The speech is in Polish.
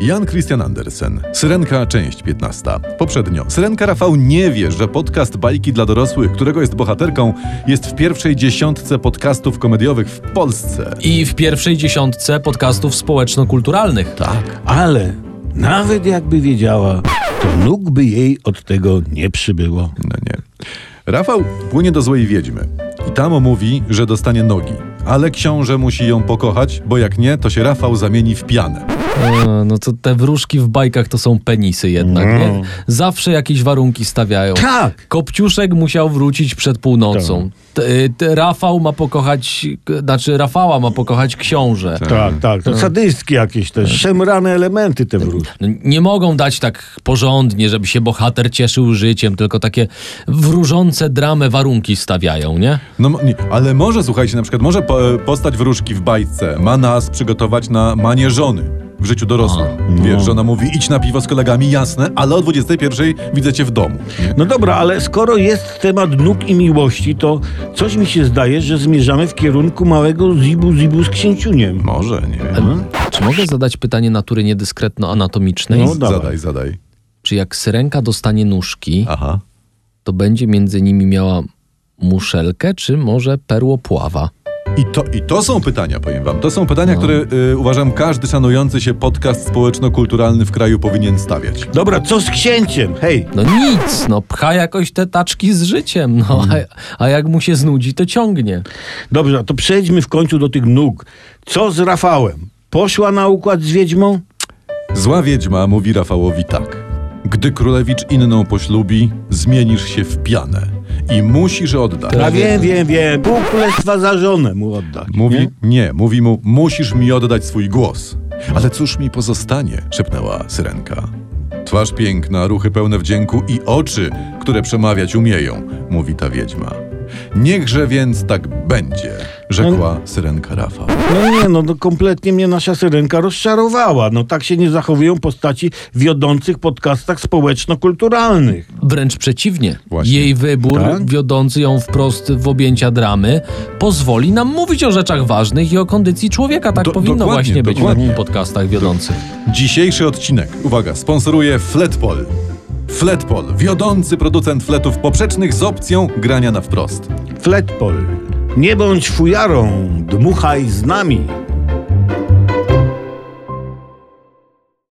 Jan Christian Andersen, Syrenka, część 15. Poprzednio. Syrenka Rafał nie wie, że podcast Bajki dla dorosłych, którego jest bohaterką, jest w pierwszej dziesiątce podcastów komediowych w Polsce. I w pierwszej dziesiątce podcastów społeczno-kulturalnych. Tak. Ale nawet jakby wiedziała, to nóg by jej od tego nie przybyło. No nie. Rafał płynie do złej wiedźmy i tam mówi, że dostanie nogi. Ale książę musi ją pokochać, bo jak nie, to się Rafał zamieni w pianę. E, No to te wróżki w bajkach to są penisy jednak, No. nie? Zawsze jakieś warunki stawiają. Tak! Kopciuszek musiał wrócić przed północą. T- t- Rafał ma pokochać, znaczy Rafała ma pokochać książę. Tak, tak. To sadystki jakieś też, szemrane elementy te wróżki. No, nie mogą dać tak porządnie, żeby się bohater cieszył życiem, tylko takie wróżące dramę warunki stawiają, nie? No, mo- nie, ale może, słuchajcie, na przykład może po, postać wróżki w bajce ma nas przygotować na manie żony w życiu dorosłym. Wiesz, żona mówi idź na piwo z kolegami, jasne, ale o 21 widzę cię w domu. No dobra, ale skoro jest temat nóg i miłości, to coś mi się zdaje, że zmierzamy w kierunku małego zibu-zibu z księciuniem. Może, nie wiem. Mhm. Czy mogę zadać pytanie natury niedyskretno-anatomicznej? No, dawaj. Zadaj, zadaj. Czy jak syrenka dostanie nóżki, Aha. to będzie między nimi miała muszelkę, czy może perłopława? I to, I to są pytania, powiem wam. To są pytania, które y, uważam każdy szanujący się podcast społeczno-kulturalny w kraju powinien stawiać. Dobra, co z księciem? Hej, No nic, no pcha jakoś te taczki z życiem, no a, a jak mu się znudzi, to ciągnie. dobrze, to przejdźmy w końcu do tych nóg. Co z Rafałem? Poszła na układ z wiedźmą? Zła wiedźma mówi Rafałowi tak. Gdy królewicz inną poślubi, zmienisz się w pianę i musisz oddać. A wiem, wiem, wiem. Pół królestwa za żonę mu oddać. Mówi, nie? nie? mówi mu, musisz mi oddać swój głos. Ale cóż mi pozostanie, szepnęła syrenka. Twarz piękna, ruchy pełne wdzięku i oczy, które przemawiać umieją, mówi ta wiedźma. Niechże więc tak będzie, rzekła syrenka Rafał. No nie, no, no kompletnie mnie nasza syrenka rozczarowała. No tak się nie zachowują postaci wiodących podcastach społeczno-kulturalnych. Wręcz przeciwnie. Właśnie. Jej wybór, Tak? wiodący ją wprost w objęcia dramy, pozwoli nam mówić o rzeczach ważnych i o kondycji człowieka. Tak Do- powinno dokładnie, właśnie być dokładnie. w podcastach wiodących. Dzisiejszy odcinek, uwaga, sponsoruje Fletpol. Fletpol, wiodący producent fletów poprzecznych z opcją grania na wprost. Fletpol. Nie bądź fujarą, dmuchaj z nami.